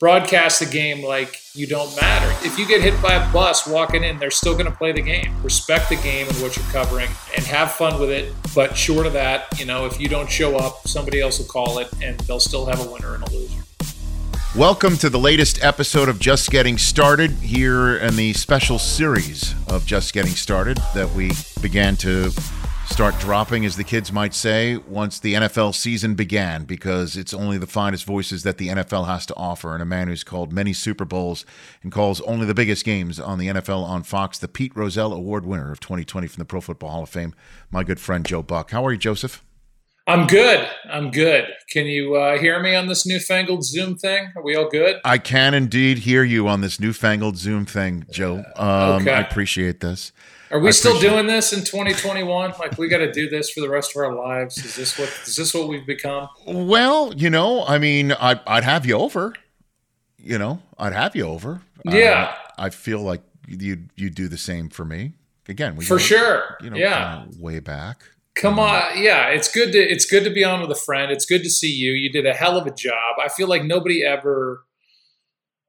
broadcast the game like you don't matter. If you get hit by a bus walking in, they're still going to play the game. Respect the game and what you're covering and have fun with it. But short of that, you know, if you don't show up, somebody else will call it and they'll still have a winner and a loser. Welcome to the latest episode of Just Getting Started here in the special series of Just Getting Started that we began to start dropping, as the kids might say, once the NFL season began, because it's only the finest voices that the NFL has to offer. And a man who's called many Super Bowls and calls only the biggest games on the NFL on Fox, the Pete Rozelle Award winner of 2020 from the Pro Football Hall of Fame, my good friend Joe Buck. How are you, Joseph? I'm good. I'm good. Can you uh, hear me on this newfangled Zoom thing? Are we all good? I can indeed hear you on this newfangled Zoom thing, Joe. Um, okay. I appreciate this. Are we still doing this in 2021? Like we got to do this for the rest of our lives? Is this what is this what we've become? Well, you know, I mean, I'd, I'd have you over. You know, I'd have you over. Yeah, uh, I feel like you you do the same for me. Again, we for go, sure. You know, yeah, way back. Come um, on, yeah, it's good to it's good to be on with a friend. It's good to see you. You did a hell of a job. I feel like nobody ever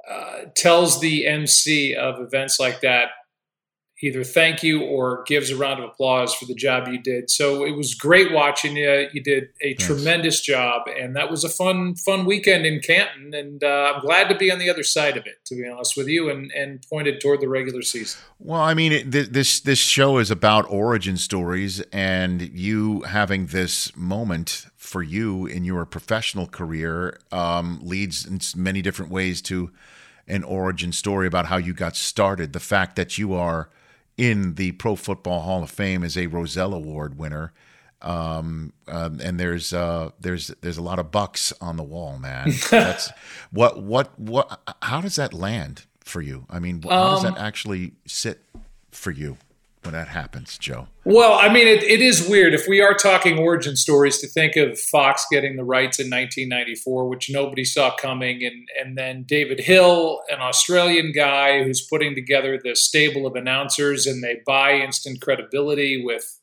uh, tells the MC of events like that either thank you or gives a round of applause for the job you did. So it was great watching you. You did a tremendous job, and that was a fun, fun weekend in Canton. And uh, I'm glad to be on the other side of it, to be honest with you, and and pointed toward the regular season. Well, I mean, it, this this show is about origin stories, and you having this moment for you in your professional career um, leads in many different ways to an origin story about how you got started. The fact that you are in the Pro Football Hall of Fame as a Rozelle Award winner. Um, um, and there's uh, there's there's a lot of bucks on the wall, man. That's what what what. How does that land for you? I mean, how does that um, actually sit for you? When that happens, Joe? Well, I mean, it, it is weird. If we are talking origin stories, to think of Fox getting the rights in 1994, which nobody saw coming, and, and then David Hill, an Australian guy who's putting together the stable of announcers, and they buy instant credibility with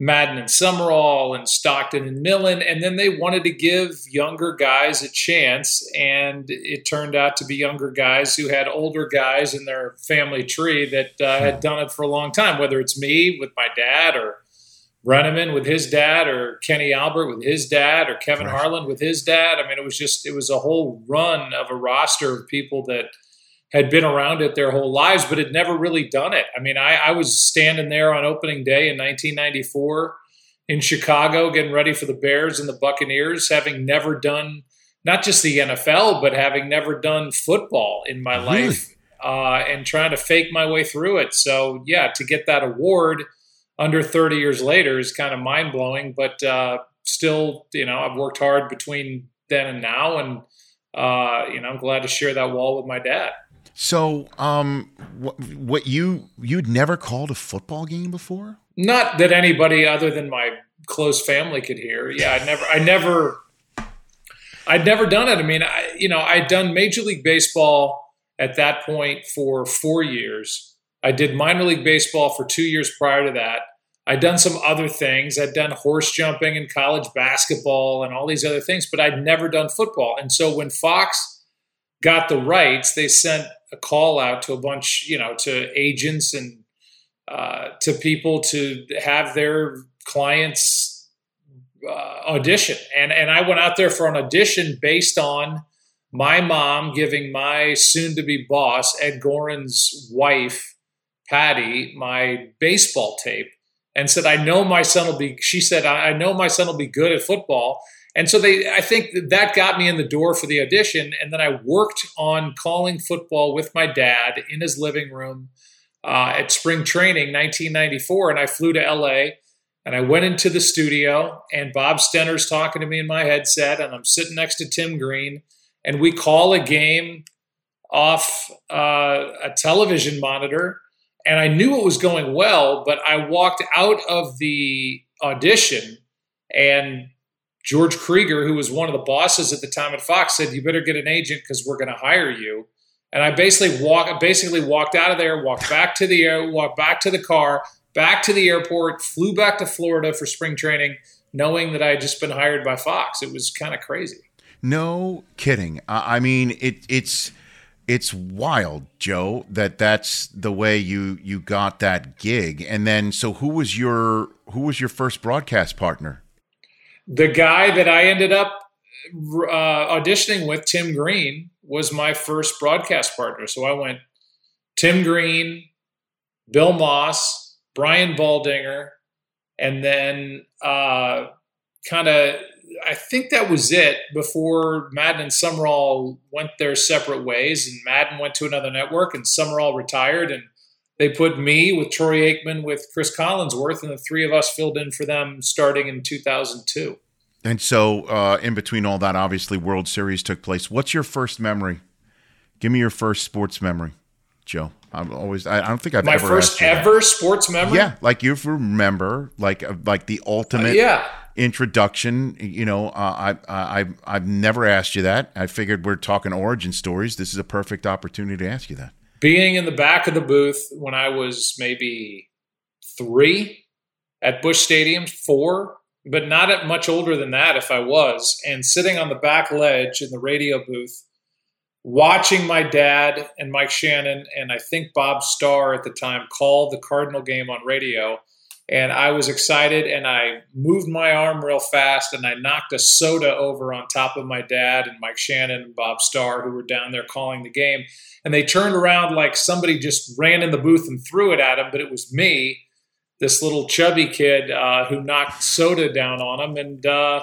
Madden and Summerall and Stockton and Millen, and then they wanted to give younger guys a chance, and it turned out to be younger guys who had older guys in their family tree that uh, had done it for a long time. Whether it's me with my dad, or Brennaman with his dad, or Kenny Albert with his dad, or Kevin right. Harlan with his dad. I mean, it was just it was a whole run of a roster of people that had been around it their whole lives, but had never really done it. I mean, I, I was standing there on opening day in 1994 in Chicago, getting ready for the Bears and the Buccaneers, having never done not just the NFL, but having never done football in my really? life, uh, and trying to fake my way through it. So, yeah, to get that award under 30 years later is kind of mind blowing, but uh, still, you know, I've worked hard between then and now, and uh, you know, I'm glad to share that wall with my dad. So, um, what, what you you'd never called a football game before? Not that anybody other than my close family could hear. Yeah, I never, I never, I'd never done it. I mean, I, you know, I'd done Major League Baseball at that point for four years. I did minor league baseball for two years prior to that. I'd done some other things. I'd done horse jumping and college basketball and all these other things, but I'd never done football. And so when Fox got the rights, they sent a call out to a bunch, you know, to agents and uh, to people to have their clients uh, audition. And and I went out there for an audition based on my mom giving my soon to be boss Ed Goren's wife Patty my baseball tape and said, "I know my son will be." She said, "I know my son will be good at football." And so they, I think that got me in the door for the audition. And then I worked on calling football with my dad in his living room uh, at spring training, 1994. And I flew to LA and I went into the studio and Bob Stenner's talking to me in my headset and I'm sitting next to Tim Green and we call a game off uh, a television monitor. And I knew it was going well, but I walked out of the audition and George Krieger, who was one of the bosses at the time at Fox, said, "You better get an agent because we're going to hire you." And I basically walk, basically walked out of there, walked back to the air, walked back to the car, back to the airport, flew back to Florida for spring training, knowing that I had just been hired by Fox. It was kind of crazy. No kidding. I mean, it, it's it's wild, Joe, that that's the way you you got that gig. And then, so who was your who was your first broadcast partner? The guy that I ended up uh, auditioning with, Tim Green, was my first broadcast partner. So I went Tim Green, Bill Maas, Brian Baldinger, and then uh, kind of I think that was it before Madden and Summerall went their separate ways, and Madden went to another network, and Summerall retired, and they put me with Troy Aikman with Cris Collinsworth, and the three of us filled in for them starting in 2002. And so, uh, in between all that, obviously, World Series took place. What's your first memory? Give me your first sports memory, Joe. I'm always. I, don't think I've ever my ever first ever sports memory. Yeah, like you remember, like uh, like the ultimate. Uh, yeah introduction. You know, uh, I, I I've never asked you that. I figured we're talking origin stories. This is a perfect opportunity to ask you that. Being in the back of the booth when I was maybe three at Busch Stadium, four, but not at much older than that if I was, and sitting on the back ledge in the radio booth, watching my dad and Mike Shannon and I think Bob Starr at the time call the Cardinal game on radio and I was excited and I moved my arm real fast and I knocked a soda over on top of my dad and Mike Shannon and Bob Starr who were down there calling the game. And they turned around like somebody just ran in the booth and threw it at him but it was me this little chubby kid uh, who knocked soda down on him and uh,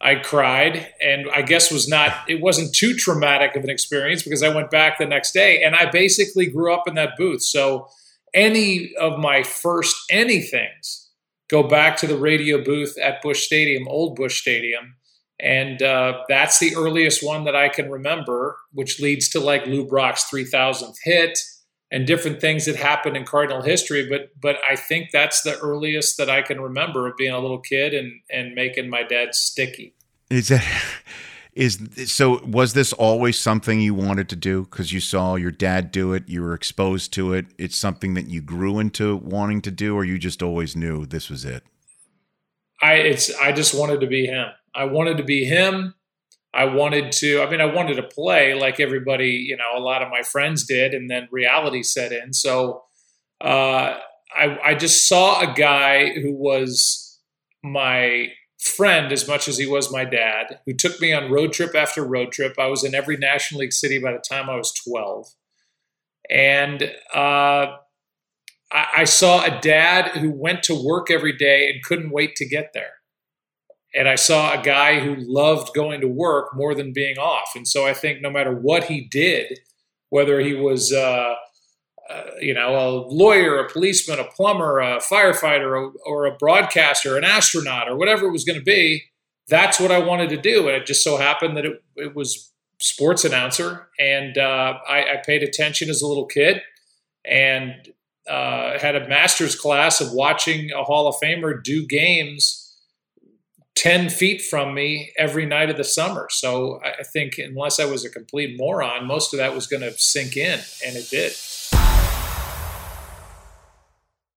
I cried. And I guess was not it wasn't too traumatic of an experience because I went back the next day and I basically grew up in that booth. So any of my first anythings go back to the radio booth at Busch Stadium, old Busch Stadium. And uh, that's the earliest one that I can remember, which leads to like Lou Brock's 3000th hit and different things that happened in Cardinal history. But but I think that's the earliest that I can remember of being a little kid and and making my dad sticky. Is that is so was this always something you wanted to do? Because you saw your dad do it you were exposed to it it's something that you grew into wanting to do or you just always knew this was it? I it's i just wanted to be him. I wanted to be him. I wanted to i mean i wanted to play like everybody you know a lot of my friends did and then reality set in. So uh, I, I just saw a guy who was my friend as much as he was my dad, who took me on road trip after road trip. I was in every National League city by the time I was 12. And uh, I, I saw a dad who went to work every day and couldn't wait to get there. And I saw a guy who loved going to work more than being off. And so I think no matter what he did, whether he was uh, uh, you know, a lawyer, a policeman, a plumber, a firefighter, or, or a broadcaster, an astronaut, or whatever it was going to be. That's what I wanted to do, and it just so happened that it, it was sports announcer, and uh, I, I, paid attention as a little kid, and uh, had a master's class of watching a Hall of Famer do games. 10 feet from me every night of the summer. So I think, unless I was a complete moron, most of that was going to sink in, and it did.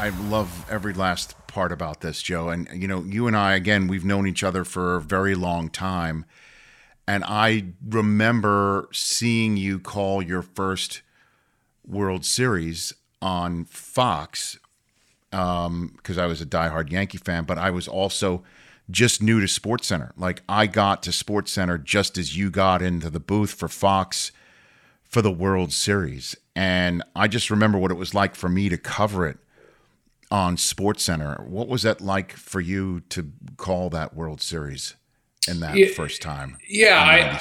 I love every last part about this, Joe. And, you know, you and I, again, we've known each other for a very long time. And I remember seeing you call your first World Series on Fox because um, I was a diehard Yankee fan, but I was also just new to Sports Center. Like I got to Sports Center just as you got into the booth for Fox for the World Series. And I just remember what it was like for me to cover it on Sports Center. What was that like for you to call that World Series in that yeah, first time? Yeah, I,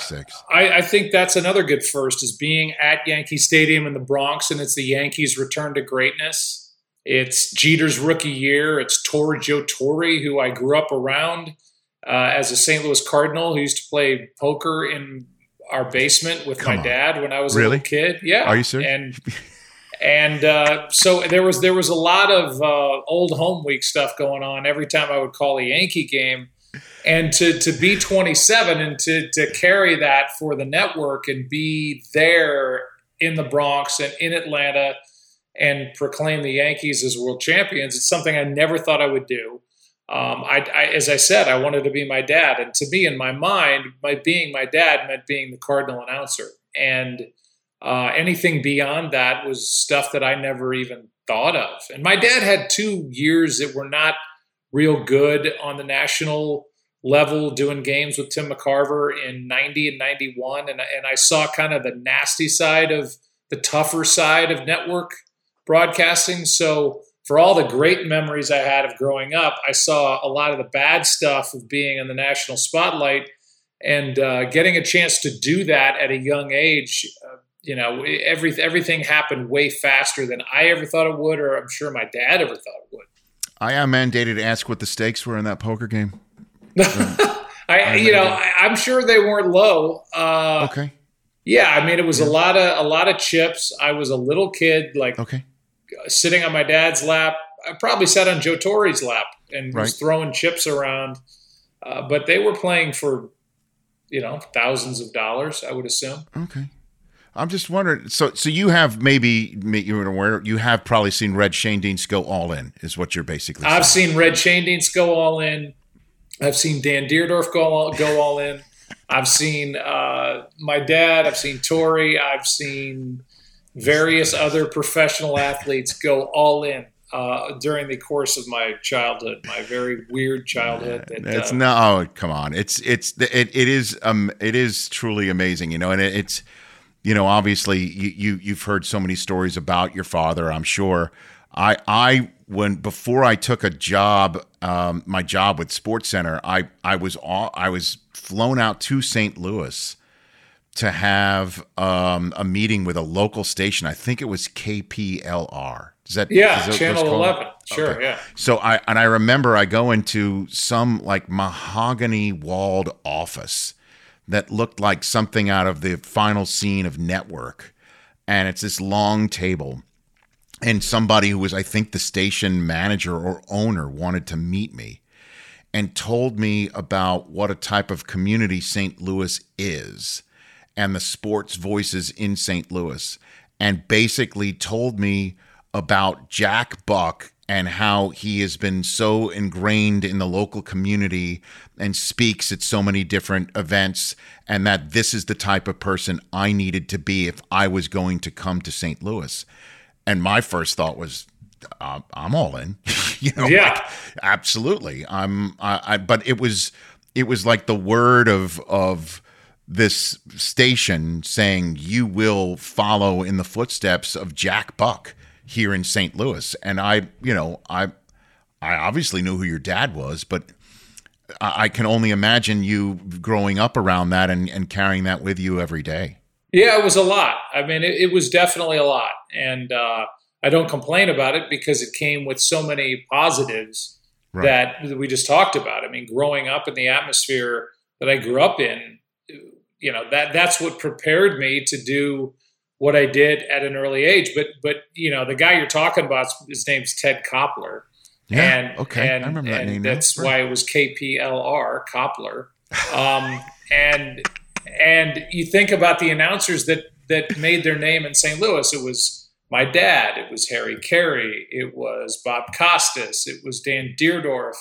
I, I think that's another good first is being at Yankee Stadium in the Bronx, and it's the Yankees' return to greatness. It's Jeter's rookie year. It's Torre Joe Torre, who I grew up around uh, as a St. Louis Cardinal, who used to play poker in our basement with Come my on. dad when I was really? a little kid. Yeah, are you serious? And and uh, so there was there was a lot of uh, old home week stuff going on every time I would call a Yankee game, and to to be 27 and to to carry that for the network and be there in the Bronx and in Atlanta and proclaim the Yankees as world champions, it's something I never thought I would do. Um, I, I, as I said, I wanted to be my dad, and to me, in my mind, my being my dad meant being the Cardinal announcer, and uh, anything beyond that was stuff that I never even thought of. And my dad had two years that were not real good on the national level doing games with Tim McCarver in 90 and 91. And, and I saw kind of the nasty side of the tougher side of network broadcasting. So, for all the great memories I had of growing up, I saw a lot of the bad stuff of being in the national spotlight. And uh, getting a chance to do that at a young age you know, every, everything happened way faster than I ever thought it would, or I'm sure my dad ever thought it would. I am mandated to ask what the stakes were in that poker game. I, you know, I, am sure they weren't low. Uh, okay. Yeah, I mean, it was yeah. a lot of a lot of chips. I was a little kid, like okay, sitting on my dad's lap. I probably sat on Joe Torre's lap and right. was throwing chips around. Uh, but they were playing for, you know, thousands of dollars. I would assume. Okay. I'm just wondering. So, so you have maybe you're aware you have probably seen Red Schoendienst go all in, is what you're basically. I've seen Red Schoendienst go all in. I've seen Dan Dierdorf go all, go all in. I've seen uh, my dad. I've seen Torre. I've seen various other professional athletes go all in uh, during the course of my childhood, my very weird childhood. That, it's uh, no, oh, come on, it's it's it, it is um it is truly amazing, you know, and it, it's you know, obviously you, you you've heard so many stories about your father. I'm sure. I I when before I took a job, um, my job with Sports Center, I I was all, I was flown out to St. Louis to have um, a meeting with a local station. I think it was KPLR. Is that yeah, is Channel Eleven? Sure, okay. yeah. So I and I remember I go into some like mahogany walled office that looked like something out of the final scene of Network. And it's this long table. And somebody who was, I think, the station manager or owner wanted to meet me and told me about what a type of community St. Louis is and the sports voices in St. Louis. And basically told me about Jack Buck and how he has been so ingrained in the local community and speaks at so many different events, and that this is the type of person I needed to be if I was going to come to St. Louis. And my first thought was, uh, I'm all in. you know, Yeah. like, absolutely. I'm. I, I. But it was. It was like the word of of this station saying you will follow in the footsteps of Jack Buck here in St. Louis, and I, you know, I, I obviously knew who your dad was, but I, I can only imagine you growing up around that and, and carrying that with you every day. Yeah, it was a lot. I mean, it, it was definitely a lot, and uh, I don't complain about it because it came with so many positives Right. that we just talked about. I mean, growing up in the atmosphere that I grew up in, you know, that that's what prepared me to do what I did at an early age. But but you know, the guy you're talking about, his name's Ted Koplar. Yeah. and, okay. and, I remember that name. That's Right. why it was KPLR Koplar. Um, and and you think about the announcers that that made their name in St. Louis. It was my dad. It was Harry Caray. It was Bob Costas. It was Dan Dierdorf.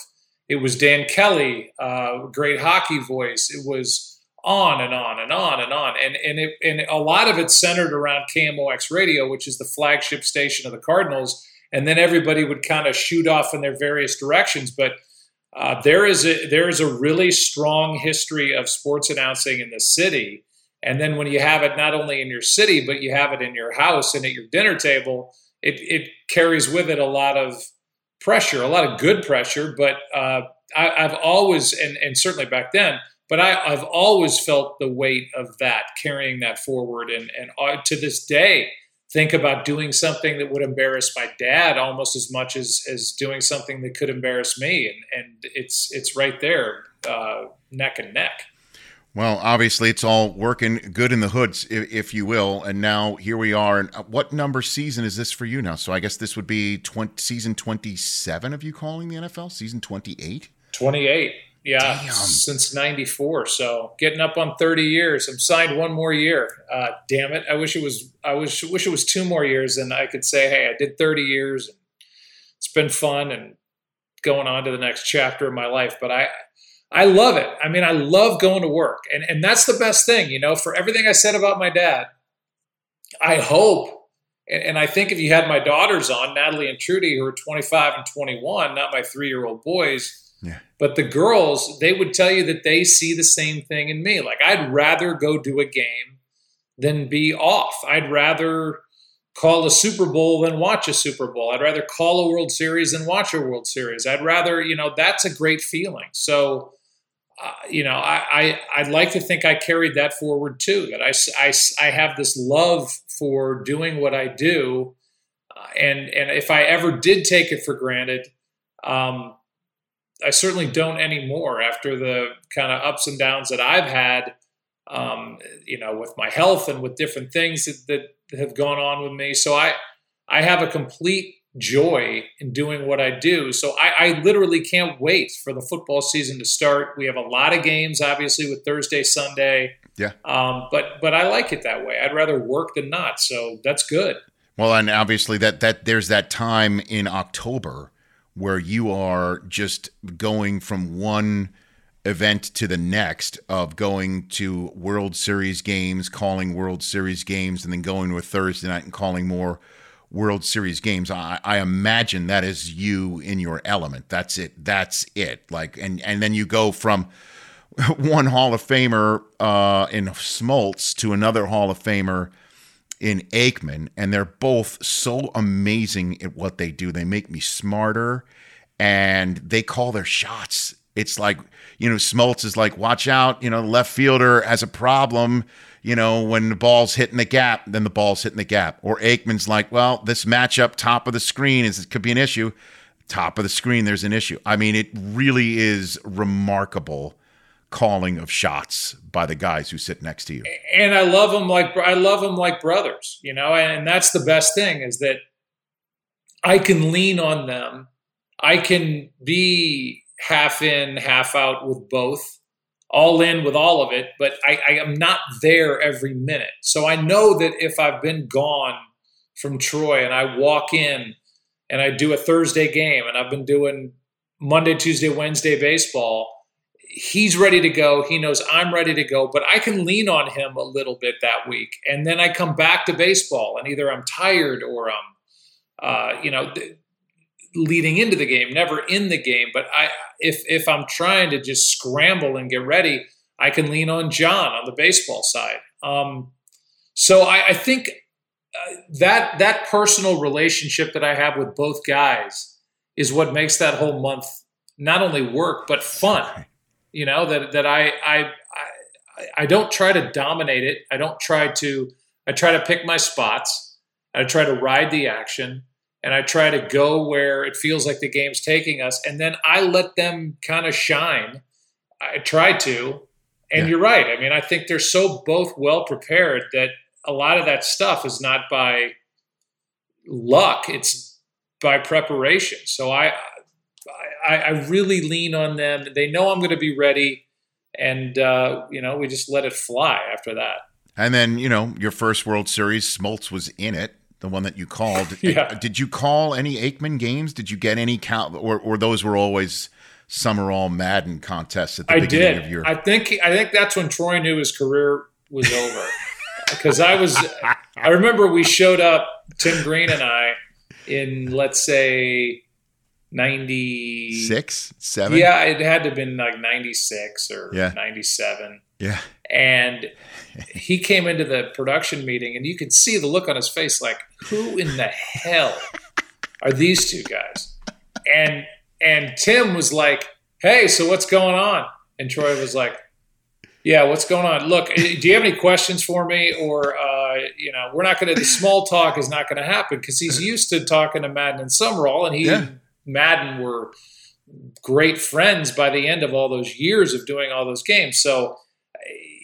It was Dan Kelly, uh, great hockey voice. It was on and on and on and on, and and it, and a lot of it centered around KMOX Radio, which is the flagship station of the Cardinals. And then everybody would kind of shoot off in their various directions, but uh, there is a there is a really strong history of sports announcing in the city. And then when you have it not only in your city, but you have it in your house and at your dinner table, it, it carries with it a lot of pressure, a lot of good pressure. But uh, I, I've always, and, and certainly back then, but I, I've always felt the weight of that, carrying that forward. And, and uh, to this day, think about doing something that would embarrass my dad almost as much as, as doing something that could embarrass me. And, and it's, it's right there, uh, neck and neck. Well, obviously, it's all working good in the hoods, if, if you will. And now here we are. And uh, what number season is this for you now? So I guess this would be 20, season 27 of you calling the NFL? Season 28? 28. Yeah, Damn. since 94. So getting up on 30 years. I'm signed one more year. Uh, damn it. I wish it was I wish wish it was two more years and I could say, "Hey, I did 30 years and it's been fun and going on to the next chapter of my life." But I I love it. I mean, I love going to work. And and that's the best thing, you know, for everything I said about my dad. I hope and, and I think if you had my daughters on, Natalie and Trudy, who are 25 and 21, not my three year old boys. But the girls, they would tell you that they see the same thing in me. Like, I'd rather go do a game than be off. I'd rather call a Super Bowl than watch a Super Bowl. I'd rather call a World Series than watch a World Series. I'd rather, you know, that's a great feeling. So, uh, you know, I, I, I'd like to think I carried that forward too, that I, I, I have this love for doing what I do. Uh, and, and if I ever did take it for granted, um, I certainly don't anymore after the kind of ups and downs that I've had, um, you know, with my health and with different things that, that have gone on with me. So I, I have a complete joy in doing what I do. So I, I literally can't wait for the football season to start. We have a lot of games, obviously, with Thursday, Sunday. Yeah. Um, but but I like it that way. I'd rather work than not. So that's good. Well, and obviously that that there's that time in October where you are just going from one event to the next of going to World Series games, calling World Series games, and then going to a Thursday night and calling more World Series games. I, I imagine that is you in your element. That's it. That's it. Like, and and then you go from one Hall of Famer uh, in Smoltz to another Hall of Famer in Aikman, and they're both so amazing at what they do. They make me smarter, and they call their shots. It's like you know, Smoltz is like, watch out, you know, the left fielder has a problem. You know, when the ball's hitting the gap, then the ball's hitting the gap. Or Aikman's like, well, this matchup top of the screen is could be an issue. Top of the screen, there's an issue. I mean, it really is remarkable calling of shots by the guys who sit next to you. and I love them like I love them like brothers, you know, and that's the best thing is that I can lean on them. I can be half in, half out with both, all in with all of it, but I, I am not there every minute. So I know that if I've been gone from Troy and I walk in and I do a Thursday game and I've been doing Monday, Tuesday, Wednesday baseball, he's ready to go. He knows I'm ready to go, but I can lean on him a little bit that week. And then I come back to baseball and either I'm tired or I'm uh, you know, th- leading into the game, never in the game. But I, if if I'm trying to just scramble and get ready, I can lean on John on the baseball side. Um, so I, I think uh, that that personal relationship that I have with both guys is what makes that whole month not only work but fun. You know that that I I I, I don't try to dominate it. I don't try to. I try to pick my spots. I try to ride the action and I try to go where it feels like the game's taking us, and then I let them kind of shine. I try to, and yeah. you're right. I mean, I think they're so both well prepared that a lot of that stuff is not by luck; it's by preparation. So I, I, I really lean on them. They know I'm going to be ready, and uh, you know, we just let it fly after that. And then, you know, your first World Series, Smoltz was in it the one that you called. yeah. Did you call any Aikman games? Did you get any count, or, or those were always Summerall Madden contests at the I beginning did. of your? I think I think that's when Troy knew his career was over. Because I was, I remember we showed up, Tim Green and I, in let's say 96 7 yeah it had to have been like 96 or yeah. 97 yeah. And he came into the production meeting and you could see the look on his face like who in the hell are these two guys? And and tim was like hey so what's going on? And troy was like yeah what's going on? Look eh, do you have any questions for me? Or uh, you know we're not going to the small talk is not going to happen because he's used to talking to madden and summerall and he yeah. Madden were great friends by the end of all those years of doing all those games so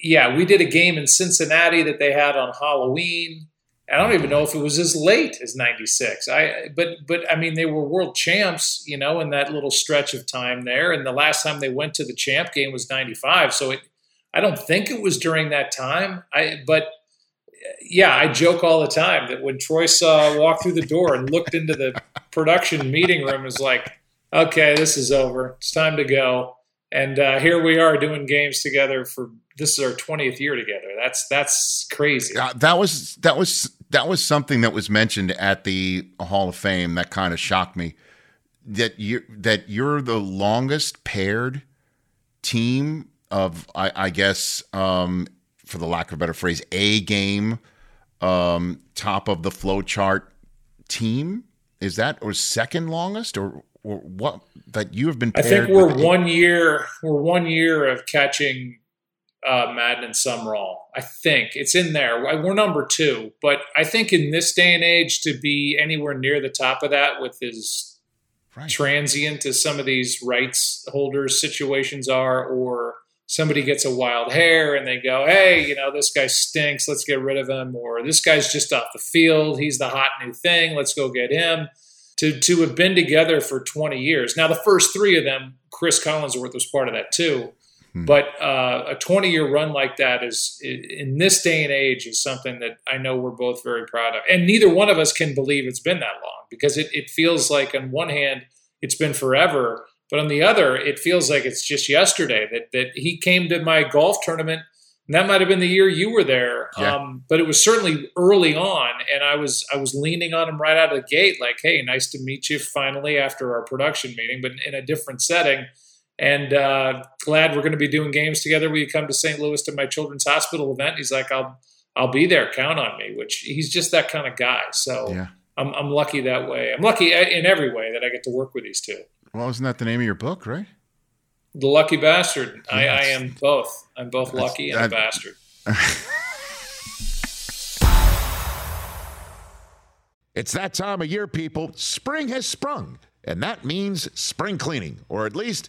yeah, we did a game in Cincinnati that they had on Halloween. I don't even know if it was as late as '96. I but but I mean they were world champs, you know, in that little stretch of time there. And the last time they went to the champ game was '95. So it, I don't think it was during that time. I but yeah, I joke all the time that when Troy saw walk through the door and looked into the production meeting room, is like, okay, this is over. It's time to go. And uh, here we are doing games together for this is our 20th year together. That's that's crazy. Uh, that was that was that was something that was mentioned at the Hall of Fame that kind of shocked me. That you that you're the longest paired team of I, I guess um, for the lack of a better phrase, a game um, top of the flow chart team. Is that or second longest or or what that you have been? I think we're one year. We're one year of catching uh, Madden and Summerall. I think it's in there. We're number two, but I think in this day and age to be anywhere near the top of that with as right. transient as some of these rights holders situations are, or somebody gets a wild hair and they go, "Hey, you know this guy stinks. Let's get rid of him," or "This guy's just off the field. He's the hot new thing. Let's go get him." To to have been together for 20 years. Now the first three of them, Cris Collinsworth was part of that too Hmm. But uh, a 20 year run like that is, in this day and age, is something that I know we're both very proud of. And neither one of us can believe it's been that long because it, it feels like, on one hand, it's been forever. But on the other, it feels like it's just yesterday that, that he came to my golf tournament. And that might have been the year you were there, yeah. um, but it was certainly early on, and I was I was leaning on him right out of the gate, like, "Hey, nice to meet you finally after our production meeting, but in a different setting." and uh, glad we're going to be doing games together. Will you come to St. Louis to my children's hospital event? He's like, I'll I'll be there. Count on me. Which he's just that kind of guy. So yeah. I'm I'm lucky that way. I'm lucky in every way that I get to work with these two. Well, isn't that the name of your book, right? The Lucky Bastard. Yes. I, I, am both. I'm both That's, lucky and that, a bastard. it's that time of year, people. Spring has sprung, and that means spring cleaning, or at least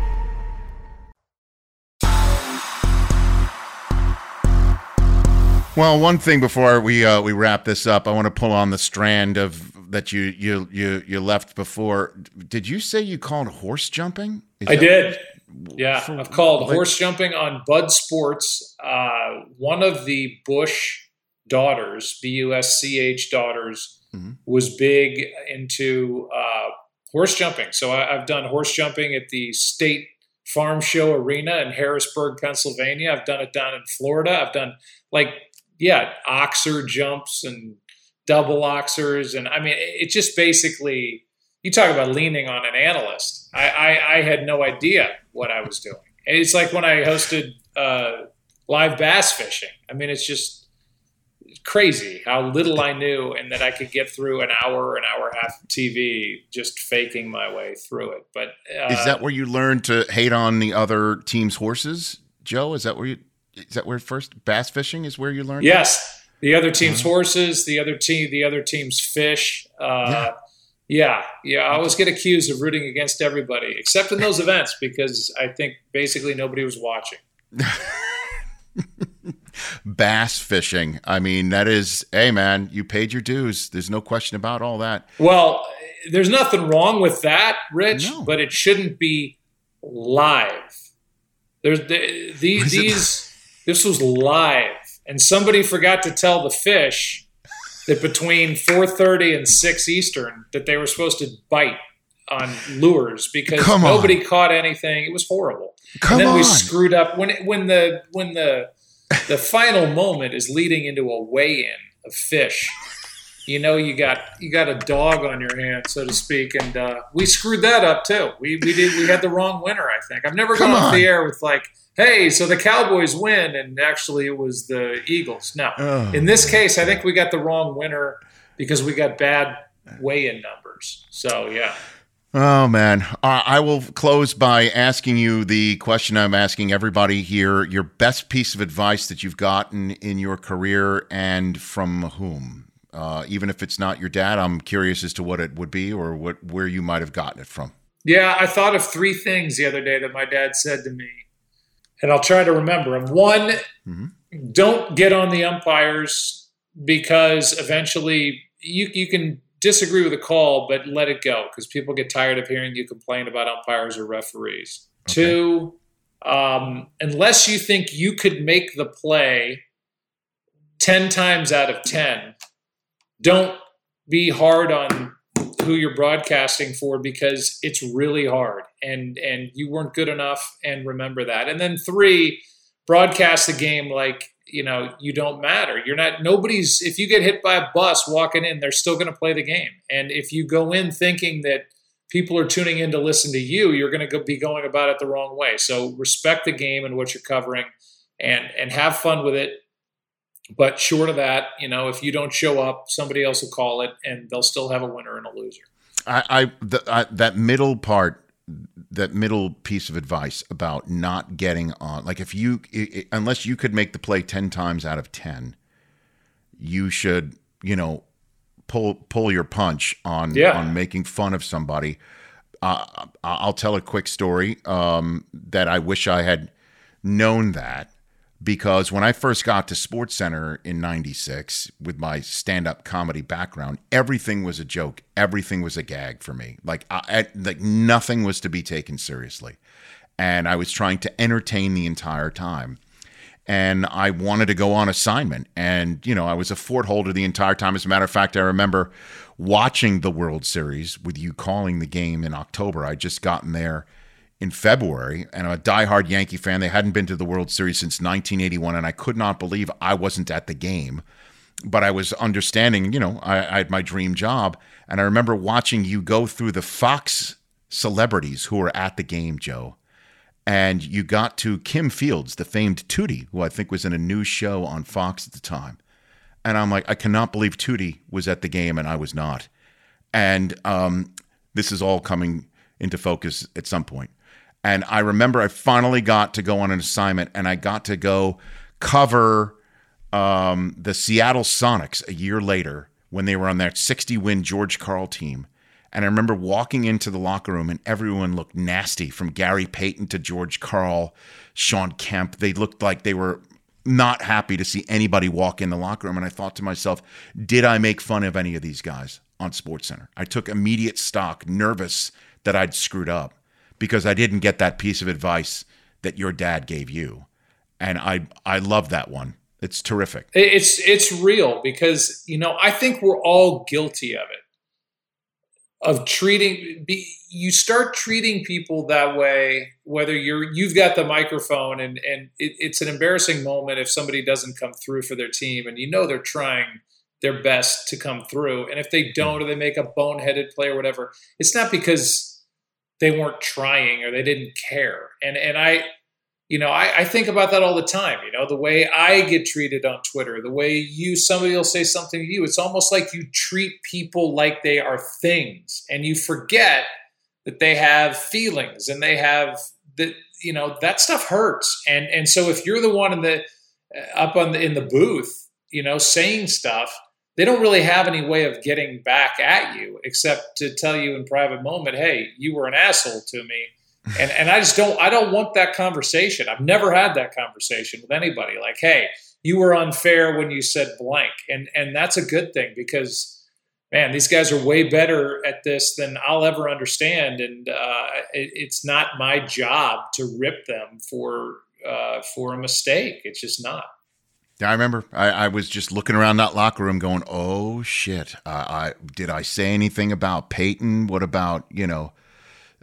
Well, one thing before we uh, we wrap this up, I want to pull on the strand of that you you you you left before. Did you say you called horse jumping? Is I did. Yeah, For- I've called like- horse jumping on Bud Sports. Uh, one of the Bush daughters, B U S C H daughters, Mhm. was big into uh, horse jumping. So I, I've done horse jumping at the State Farm Show Arena in Harrisburg, Pennsylvania. I've done it down in Florida. I've done like yeah, oxer jumps and double oxers, and I mean it just basically you talk about leaning on an analyst. I, I, I had no idea what I was doing. It's like when I hosted uh, live bass fishing. I mean, it's just crazy how little I knew and that I could get through an hour, an hour and a half of TV just faking my way through it. But uh, Is that where you learned to hate on the other team's horses, Joe? Is that where you? Is that where first bass fishing is where you learned? yes, the other team's Uh-huh. horses, the other team, the other team's fish. Uh, yeah, yeah. I always get accused of rooting against everybody except in those events because I think basically nobody was watching. bass fishing. I mean, that is, hey man, you paid your dues. There's no question about all that. Well, there's nothing wrong with that, Rich, No. but it shouldn't be live. There's the, the, these. This was live, and somebody forgot to tell the fish that between 4:30 and 6 Eastern that they were supposed to bite on lures because Come on. nobody caught anything. It was horrible. Come and then on. we screwed up when it, when the when the the final moment is leading into a weigh-in of fish. You know, you got you got a dog on your hand, so to speak, and uh, we screwed that up too. We we did we had the wrong winner. I think I've never Come gone off on. the air with like, "Hey, so the Cowboys win," and actually it was the Eagles. No, Oh. in this case, I think we got the wrong winner because we got bad weigh-in numbers. So yeah. Oh man, uh, I will close by asking you the question I'm asking everybody here: your best piece of advice that you've gotten in your career, and from whom? Uh, even if it's not your dad, I'm curious as to what it would be or what where you might have gotten it from. Yeah, I thought of three things the other day that my dad said to me, and I'll try to remember them. One, Mhm. don't get on the umpires because eventually you you can disagree with a call, but let it go because people get tired of hearing you complain about umpires or referees. Okay. Two, um, unless you think you could make the play ten times out of ten, don't be hard on who you're broadcasting for because it's really hard and and you weren't good enough and remember that and then three broadcast the game like you know you don't matter. You're not nobody's. If you get hit by a bus walking in, they're still going to play the game. And if you go in thinking that people are tuning in to listen to you, you're going to be going about it the wrong way. So respect the game and what you're covering, and and have fun with it. But short of that, you know, if you don't show up, somebody else will call it, and they'll still have a winner and a loser. I, I, the, I that middle part that middle piece of advice about not getting on like if you it, unless you could make the play 10 times out of 10 you should you know pull pull your punch on Yeah. on making fun of somebody uh, i'll tell a quick story um, that i wish i had known that because when I first got to Sports Center in 96 with my stand-up comedy background, everything was a joke. Everything was a gag for me. Like I, I- like nothing was to be taken seriously. And I was trying to entertain the entire time. And I wanted to go on assignment. And, you know, I was a fort holder the entire time. As a matter of fact, I remember watching the World Series with you calling the game in October. I'd just gotten there in February, and I'm a diehard Yankee fan. They hadn't been to the World Series since 1981, and I could not believe I wasn't at the game. But I was understanding, you know, I, I had my dream job, and I remember watching you go through the Fox celebrities who were at the game, Joe. And you got to Kim Fields, the famed Tootie, who I think was in a new show on Fox at the time. And I'm like, I cannot believe Tootie was at the game and I was not. And um, this is all coming into focus at some point. And I remember I finally got to go on an assignment and I got to go cover um, the Seattle Sonics a year later when they were on that 60 win George Karl team. And I remember walking into the locker room and everyone looked nasty from Gary Payton to George Karl, Shawn Kemp. They looked like they were not happy to see anybody walk in the locker room. And I thought to myself, did I make fun of any of these guys on SportsCenter? I took immediate stock, nervous that I'd screwed up because I didn't get that piece of advice that your dad gave you. And I I love that one. It's terrific. It's it's real because you know I think we're all guilty of it. Of treating be, you start treating people that way, whether you're you've got the microphone and and it, it's an embarrassing moment if somebody doesn't come through for their team and you know they're trying their best to come through and if they don't hmm. or they make a boneheaded play or whatever, it's not because they weren't trying or they didn't care. And and I you know, I, I think about that all the time. You know, the way I get treated on Twitter, the way you somebody will say something to you, it's almost like you treat people like they are things, and you forget that they have feelings and they have that. You know, that stuff hurts, and and so if you're the one in the uh, up on the in the booth, you know, saying stuff, they don't really have any way of getting back at you except to tell you in private moment, hey, you were an asshole to me and and I just don't I don't want that conversation. I've never had that conversation with anybody. Like, hey, you were unfair when you said blank, and and that's a good thing because man, these guys are way better at this than I'll ever understand, and uh, it, it's not my job to rip them for uh, for a mistake. It's just not. Yeah, I remember. I, I was just looking around that locker room, going, "Oh shit! Uh, I did I say anything about Payton? What about you know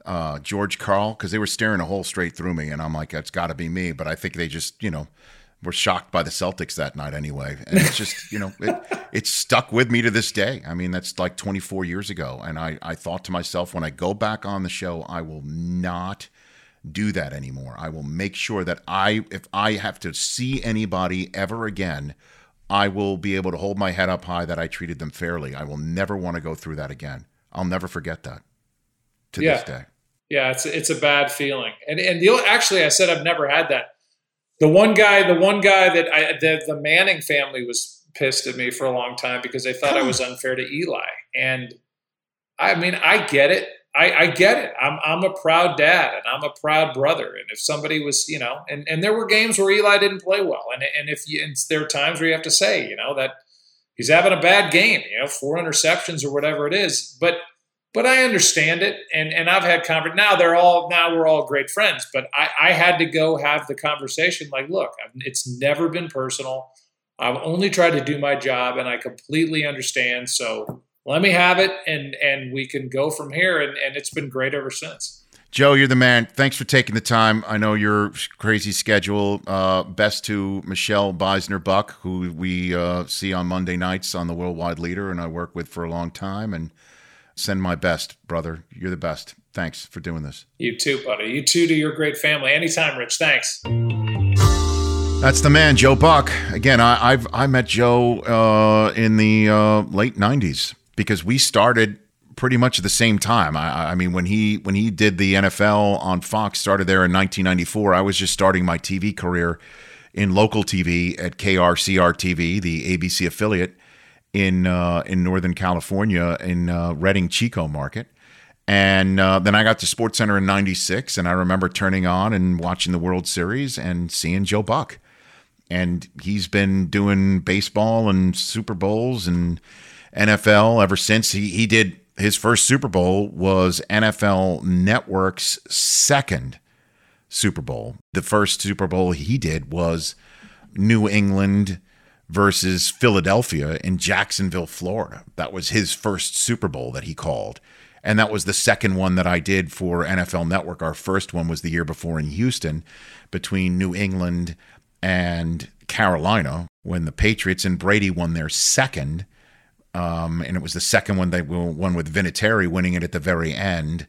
uh, George Karl? Because they were staring a hole straight through me, and I'm like, that's got to be me. But I think they just you know were shocked by the Celtics that night anyway, and it's just you know it, it's stuck with me to this day. I mean, that's like 24 years ago, and I I thought to myself, when I go back on the show, I will not do that anymore. I will make sure that I, if I have to see anybody ever again, I will be able to hold my head up high that I treated them fairly. I will never want to go through that again. I'll never forget that to Yeah. this day. Yeah, it's it's a bad feeling. And and the actually, I said I've never had that. The one guy, the one guy that I the, the Manning family was pissed at me for a long time because they thought I was unfair to Eli. And I mean, I get it. I, I get it. I'm I'm a proud dad and I'm a proud brother. And if somebody was, you know, and, and there were games where Eli didn't play well, and and if you, and there are times where you have to say, you know, that he's having a bad game, you know, four interceptions or whatever it is, but but I understand it, and and I've had conver Now they're all now we're all great friends, but I, I had to go have the conversation. Like, look, it's never been personal. I've only tried to do my job, and I completely understand. So let me have it, and and we can go from here. And and it's been great ever since. Joe, you're the man. Thanks for taking the time. I know your crazy schedule. Uh, best to Michelle Beisner Buck, who we uh, see on Monday nights on the Worldwide Leader, and I work with for a long time. And send my best, brother. You're the best. Thanks for doing this. You too, buddy. You too to your great family. Anytime, Rich. Thanks. That's the man, Joe Buck. Again, I, have I met Joe uh, in the uh, late '90s because we started pretty much at the same time. I, I, mean, when he when he did the NFL on Fox, started there in 1994. I was just starting my TV career in local TV at KRCR TV, the ABC affiliate in uh, in Northern California in uh, Redding Chico Market. And uh, then I got to Sports Center in '96, and I remember turning on and watching the World Series and seeing Joe Buck and he's been doing baseball and Super Bowls and NFL ever since. He he did his first Super Bowl was NFL Network's second Super Bowl. The first Super Bowl he did was New England versus Philadelphia in Jacksonville, Florida. That was his first Super Bowl that he called. And that was the second one that I did for NFL Network. Our first one was the year before in Houston between New England and Carolina when the Patriots and Brady won their second. Um, and it was the second one they won with Vinatieri winning it at the very end.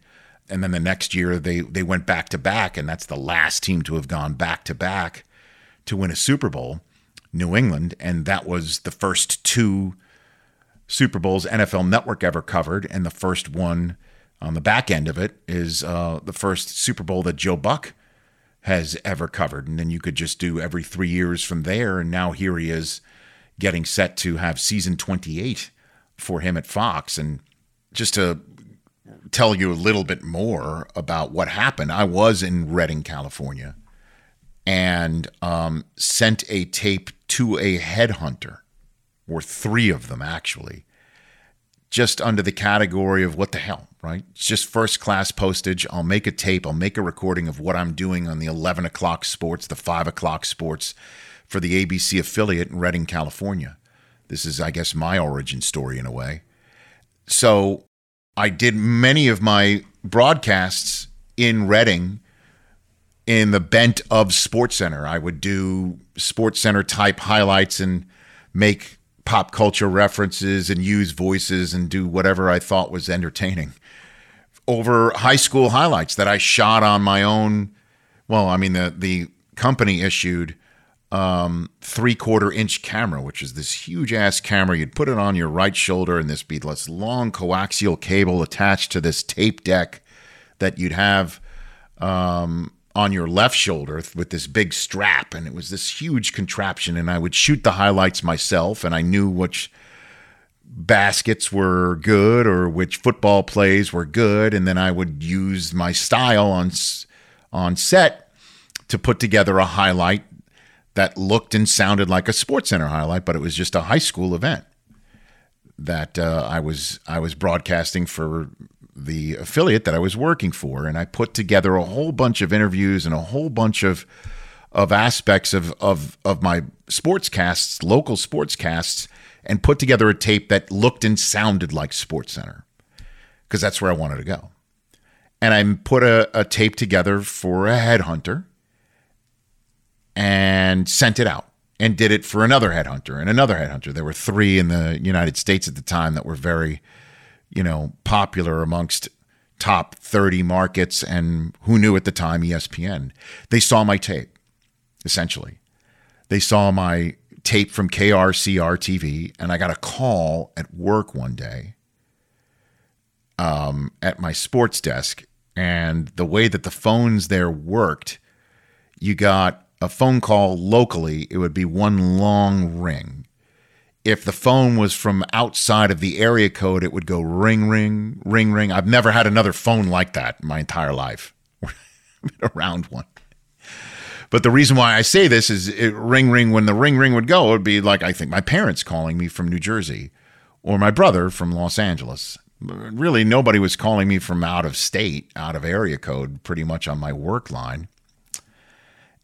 And then the next year they they went back to back, and that's the last team to have gone back to back to win a Super Bowl, New England, and that was the first two Super Bowls NFL Network ever covered, and the first one on the back end of it is uh, the first Super Bowl that Joe Buck has ever covered. And then you could just do every three years from there. And now here he is getting set to have season 28 for him at Fox. And just to tell you a little bit more about what happened, I was in Redding, California, and um, sent a tape to a headhunter, or three of them actually, just under the category of what the hell, right? It's just first class postage. I'll make a tape, I'll make a recording of what I'm doing on the 11 o'clock sports, the 5 o'clock sports for the ABC affiliate in Redding, California. This is, I guess, my origin story in a way. So I did many of my broadcasts in Redding in the bent of Sports Center. I would do Sports Center type highlights and make pop culture references and use voices and do whatever I thought was entertaining over high school highlights that I shot on my own. Well, I mean, the, the company issued um, three quarter inch camera, which is this huge ass camera. You'd put it on your right shoulder, and this be this long coaxial cable attached to this tape deck that you'd have um, on your left shoulder with this big strap. And it was this huge contraption. And I would shoot the highlights myself. And I knew which baskets were good or which football plays were good. And then I would use my style on on set to put together a highlight that looked and sounded like a sports center highlight but it was just a high school event that uh, I was I was broadcasting for the affiliate that I was working for, and I put together a whole bunch of interviews and a whole bunch of of aspects of of of my sportscasts, local sportscasts, and put together a tape that looked and sounded like Sports Center because that's where I wanted to go. And I put a, a tape together for a headhunter and sent it out and did it for another headhunter and another headhunter. There were three in the United States at the time that were very you know, popular amongst top 30 markets and who knew at the time ESPN. They saw my tape, essentially. They saw my tape from KRCR TV, and I got a call at work one day um, at my sports desk. And the way that the phones there worked, you got a phone call locally, it would be one long ring if the phone was from outside of the area code, it would go ring, ring, ring, ring. I've never had another phone like that in my entire life. around one. But the reason why I say this is it, ring, ring. When the ring, ring would go, it would be like I think my parents calling me from New Jersey, or my brother from Los Angeles. Really, nobody was calling me from out of state, out of area code, pretty much on my work line.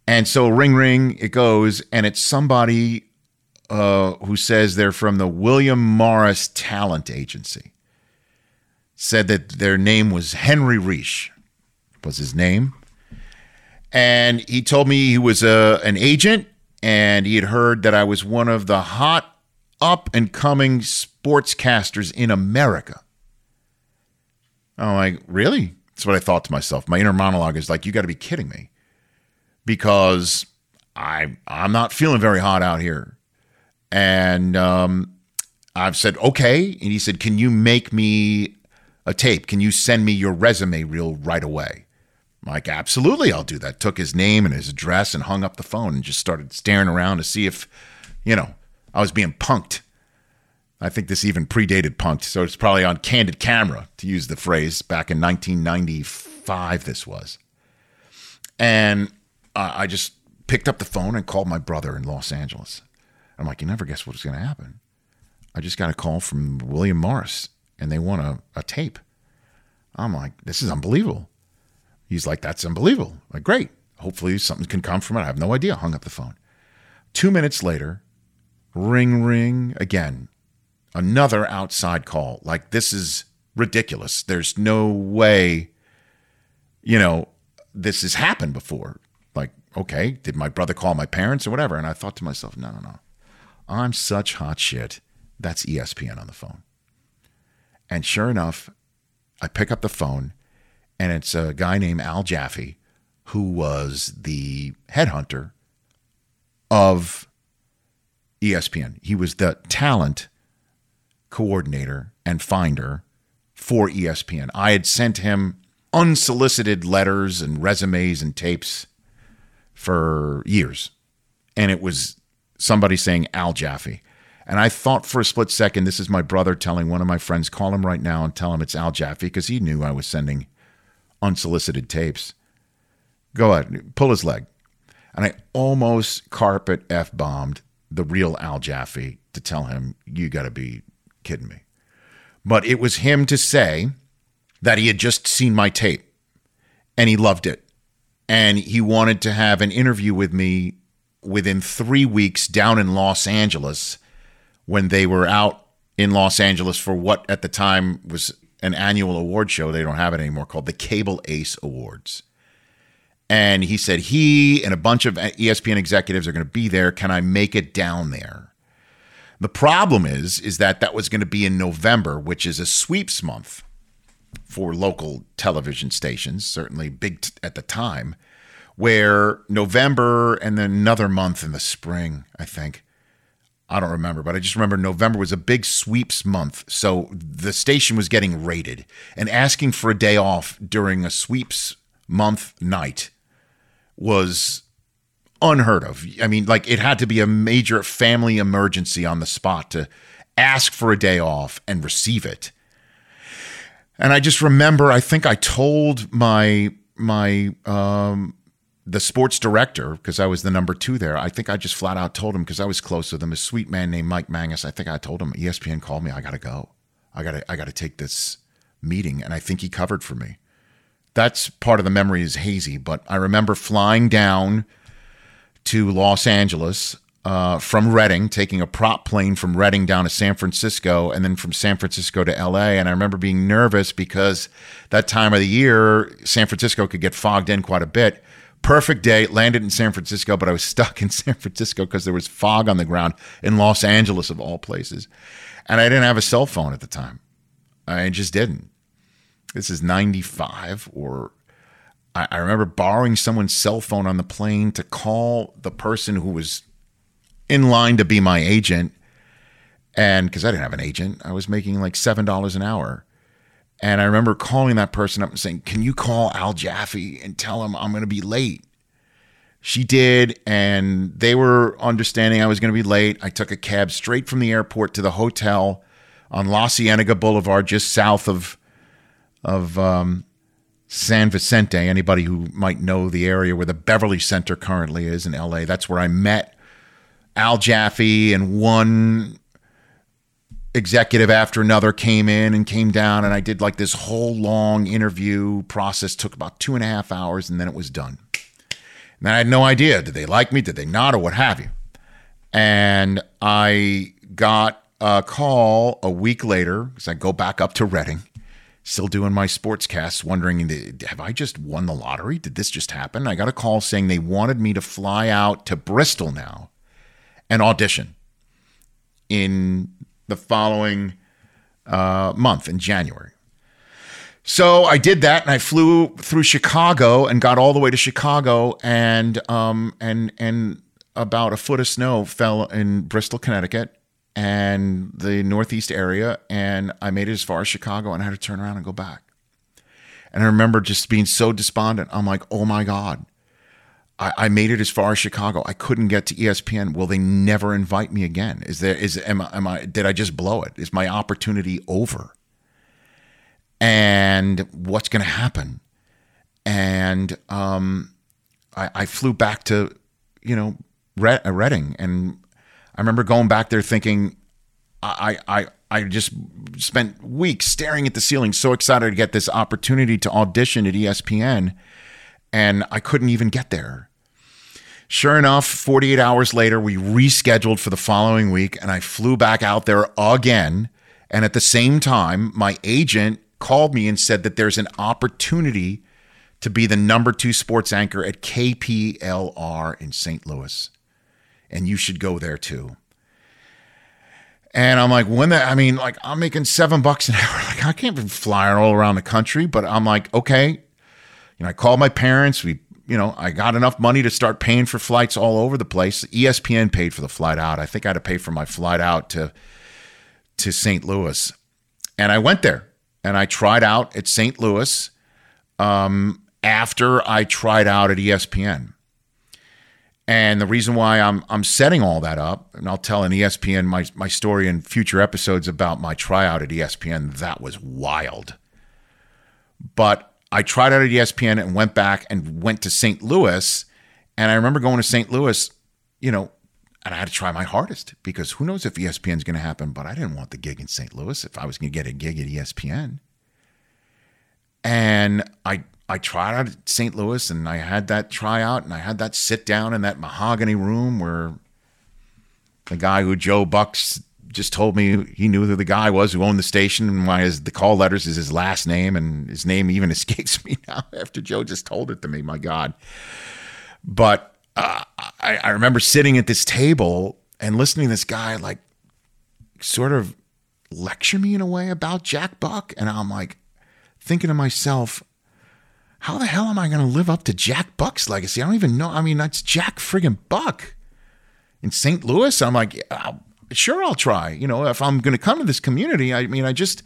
And so, ring, ring, it goes, and it's somebody uh, who says they're from the William Morris Talent Agency, said that their name was Henry Reich. was his name. And he told me he was a, an agent and he had heard that I was one of the hot up and coming sportscasters in America. I'm like, really? That's what I thought to myself. My inner monologue is like, you got to be kidding me, because I I'm not feeling very hot out here, and um, I've said okay, and he said, can you make me a tape? Can you send me your resume reel right away? I'm like, absolutely, I'll do that. Took his name and his address and hung up the phone and just started staring around to see if, you know, I was being punked. I think this even predated punked, so it's probably on candid camera, to use the phrase, back in 1995, this was. And uh, I just picked up the phone and called my brother in Los Angeles. I'm like, you never guess what's going to happen. I just got a call from William Morris, and they want a, a tape. I'm like, this is unbelievable. He's like, that's unbelievable. I'm like, great. Hopefully something can come from it. I have no idea. Hung up the phone. Two minutes later, ring, ring again another outside call. Like, this is ridiculous. There's no way, you know, this has happened before. Okay, did my brother call my parents or whatever? And I thought to myself, no, no, no. I'm such hot shit. That's ESPN on the phone. And sure enough, I pick up the phone and it's a guy named Al Jaffe who was the headhunter of ESPN. He was the talent coordinator and finder for ESPN. I had sent him unsolicited letters and resumes and tapes for years. And it was somebody saying Al Jaffe. And I thought for a split second, this is my brother telling one of my friends, call him right now and tell him it's Al Jaffe because he knew I was sending unsolicited tapes. Go ahead, pull his leg. And I almost carpet F bombed the real Al Jaffe to tell him, you got to be kidding me. But it was him to say that he had just seen my tape and he loved it. And he wanted to have an interview with me within three weeks down in Los Angeles when they were out in Los Angeles for what at the time was an annual award show. They don't have it anymore called the Cable Ace Awards. And he said he and a bunch of ESPN executives are going to be there. Can I make it down there? The problem is is that that was going to be in November, which is a sweeps month for local television stations, certainly big t- at the time, where November and then another month in the spring, I think. I don't remember, but I just remember November was a big sweeps month. So the station was getting rated and asking for a day off during a sweeps month night was unheard of. I mean, like it had to be a major family emergency on the spot to ask for a day off and receive it. And I just remember, I think I told my my um, the sports director because I was the number two there. I think I just flat out told him because I was close with him. A sweet man named Mike Mangus. I think I told him ESPN called me. I got to go. I got to I got to take this meeting, and I think he covered for me. That's part of the memory is hazy, but I remember flying down to Los Angeles uh, from Redding, taking a prop plane from Redding down to San Francisco, and then from San Francisco to LA. And I remember being nervous because that time of the year, San Francisco could get fogged in quite a bit. Perfect day, landed in San Francisco, but I was stuck in San Francisco because there was fog on the ground in Los Angeles, of all places. And I didn't have a cell phone at the time. I just didn't. This is 95 or I remember borrowing someone's cell phone on the plane to call the person who was in line to be my agent. And because I didn't have an agent, I was making like $7 an hour. And I remember calling that person up and saying, Can you call Al Jaffe and tell him I'm going to be late? She did, and they were understanding I was going to be late. I took a cab straight from the airport to the hotel on La Cienega Boulevard, just south of of um, San Vicente. Anybody who might know the area where the Beverly Center currently is in LA, that's where I met Al Jaffe and one executive after another came in and came down and I did like this whole long interview process took about two and a half hours and then it was done. And I had no idea did they like me, did they not, or what have you. And I got a call a week later because I go back up to Redding still doing my sports casts, wondering, have I just won the lottery? Did this just happen? I got a call saying they wanted me to fly out to Bristol now and audition in the following uh, month in January. So I did that, and I flew through Chicago and got all the way to Chicago, and um, and and about a foot of snow fell in Bristol, Connecticut, and the Northeast area, and I made it as far as Chicago, and I had to turn around and go back. And I remember just being so despondent. I'm like, oh my god, I, I made it as far as Chicago. I couldn't get to ESPN. Will they never invite me again? Is there is am I, am I did I just blow it? Is my opportunity over? And what's going to happen? And um, I, I flew back to you know Redding, and I remember going back there thinking, I I I just spent weeks staring at the ceiling, so excited to get this opportunity to audition at ESPN and I couldn't even get there. Sure enough, 48 hours later, we rescheduled for the following week, and I flew back out there again. And at the same time, my agent called me and said that there's an opportunity to be the number two sports anchor at KPLR in St. Louis. And you should go there too. And I'm like, when that, I mean, like, I'm making seven bucks an hour. Like, I can't be flying all around the country, but I'm like, okay, you know, I called my parents. We, you know, I got enough money to start paying for flights all over the place. ESPN paid for the flight out. I think I had to pay for my flight out to to St. Louis, and I went there and I tried out at St. Louis. Um, after I tried out at ESPN. And the reason why I'm I'm setting all that up, and I'll tell an ESPN my my story in future episodes about my tryout at ESPN. That was wild. But I tried out at ESPN and went back and went to St. Louis. And I remember going to St. Louis, you know, and I had to try my hardest because who knows if ESPN is going to happen. But I didn't want the gig in St. Louis if I was going to get a gig at ESPN. And I I tried out at St. Louis and I had that tryout and I had that sit down in that mahogany room where the guy who Joe Bucks just told me he knew who the guy was who owned the station and why his, the call letters is his last name and his name even escapes me now after Joe just told it to me. My God. But uh, I, I remember sitting at this table and listening to this guy like sort of lecture me in a way about Jack Buck. And I'm like thinking to myself, how the hell am I going to live up to Jack Buck's legacy? I don't even know. I mean, that's Jack friggin' Buck in St. Louis. I'm like, sure, I'll try. You know, if I'm going to come to this community, I mean, I just,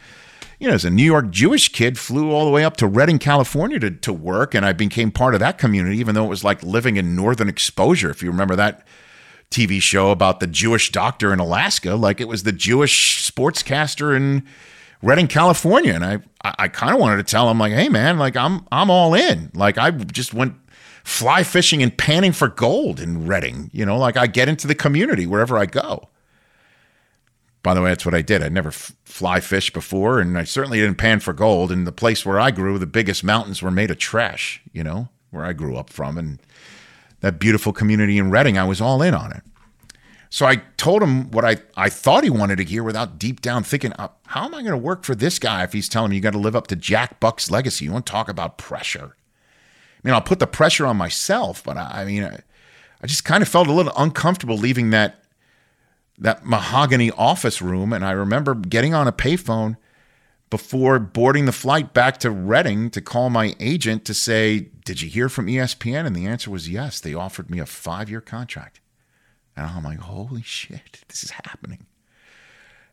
you know, as a New York Jewish kid, flew all the way up to Redding, California to, to work, and I became part of that community, even though it was like living in northern exposure. If you remember that TV show about the Jewish doctor in Alaska, like it was the Jewish sportscaster in Redding, California, and I, I kind of wanted to tell him like, hey man, like I'm, I'm all in. Like I just went fly fishing and panning for gold in Redding. You know, like I get into the community wherever I go. By the way, that's what I did. I'd never f- fly fish before, and I certainly didn't pan for gold. In the place where I grew, the biggest mountains were made of trash, you know, where I grew up from. And that beautiful community in Redding, I was all in on it. So I told him what I, I thought he wanted to hear without deep down thinking, uh, how am I going to work for this guy if he's telling me you got to live up to Jack Buck's legacy? You want to talk about pressure? I mean, I'll put the pressure on myself, but I, I mean, I, I just kind of felt a little uncomfortable leaving that that mahogany office room. And I remember getting on a payphone before boarding the flight back to Redding to call my agent to say, Did you hear from ESPN? And the answer was yes. They offered me a five year contract. And I'm like, Holy shit, this is happening.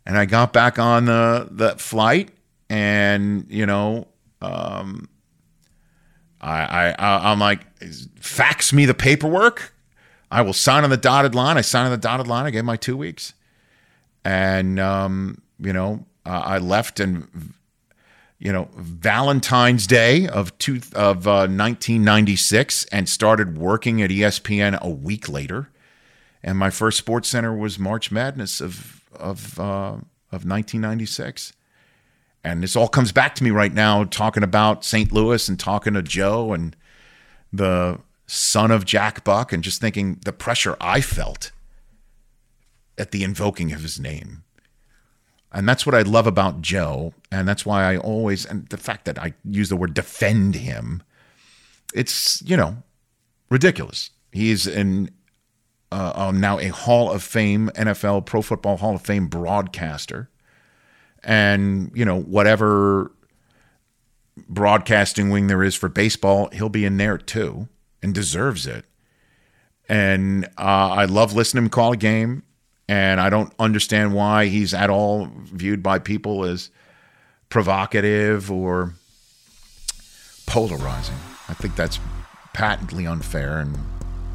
And I got back on the, the flight and, you know, um, I, I, I'm like, fax me the paperwork. I will sign on the dotted line. I signed on the dotted line. I gave my two weeks, and um, you know, uh, I left and you know Valentine's Day of two of uh, 1996, and started working at ESPN a week later. And my first Sports Center was March Madness of of uh, of 1996. And this all comes back to me right now, talking about St. Louis and talking to Joe and the son of Jack Buck, and just thinking the pressure I felt at the invoking of his name. And that's what I love about Joe. And that's why I always, and the fact that I use the word defend him, it's, you know, ridiculous. He's in uh, uh, now a Hall of Fame, NFL Pro Football Hall of Fame broadcaster. And, you know, whatever broadcasting wing there is for baseball, he'll be in there too and deserves it. And uh, I love listening to him call a game. And I don't understand why he's at all viewed by people as provocative or polarizing. I think that's patently unfair. And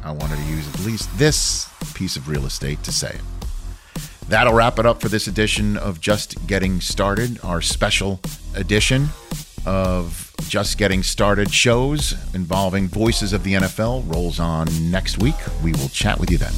I wanted to use at least this piece of real estate to say it. That'll wrap it up for this edition of Just Getting Started, our special edition of Just Getting Started shows involving voices of the NFL rolls on next week. We will chat with you then.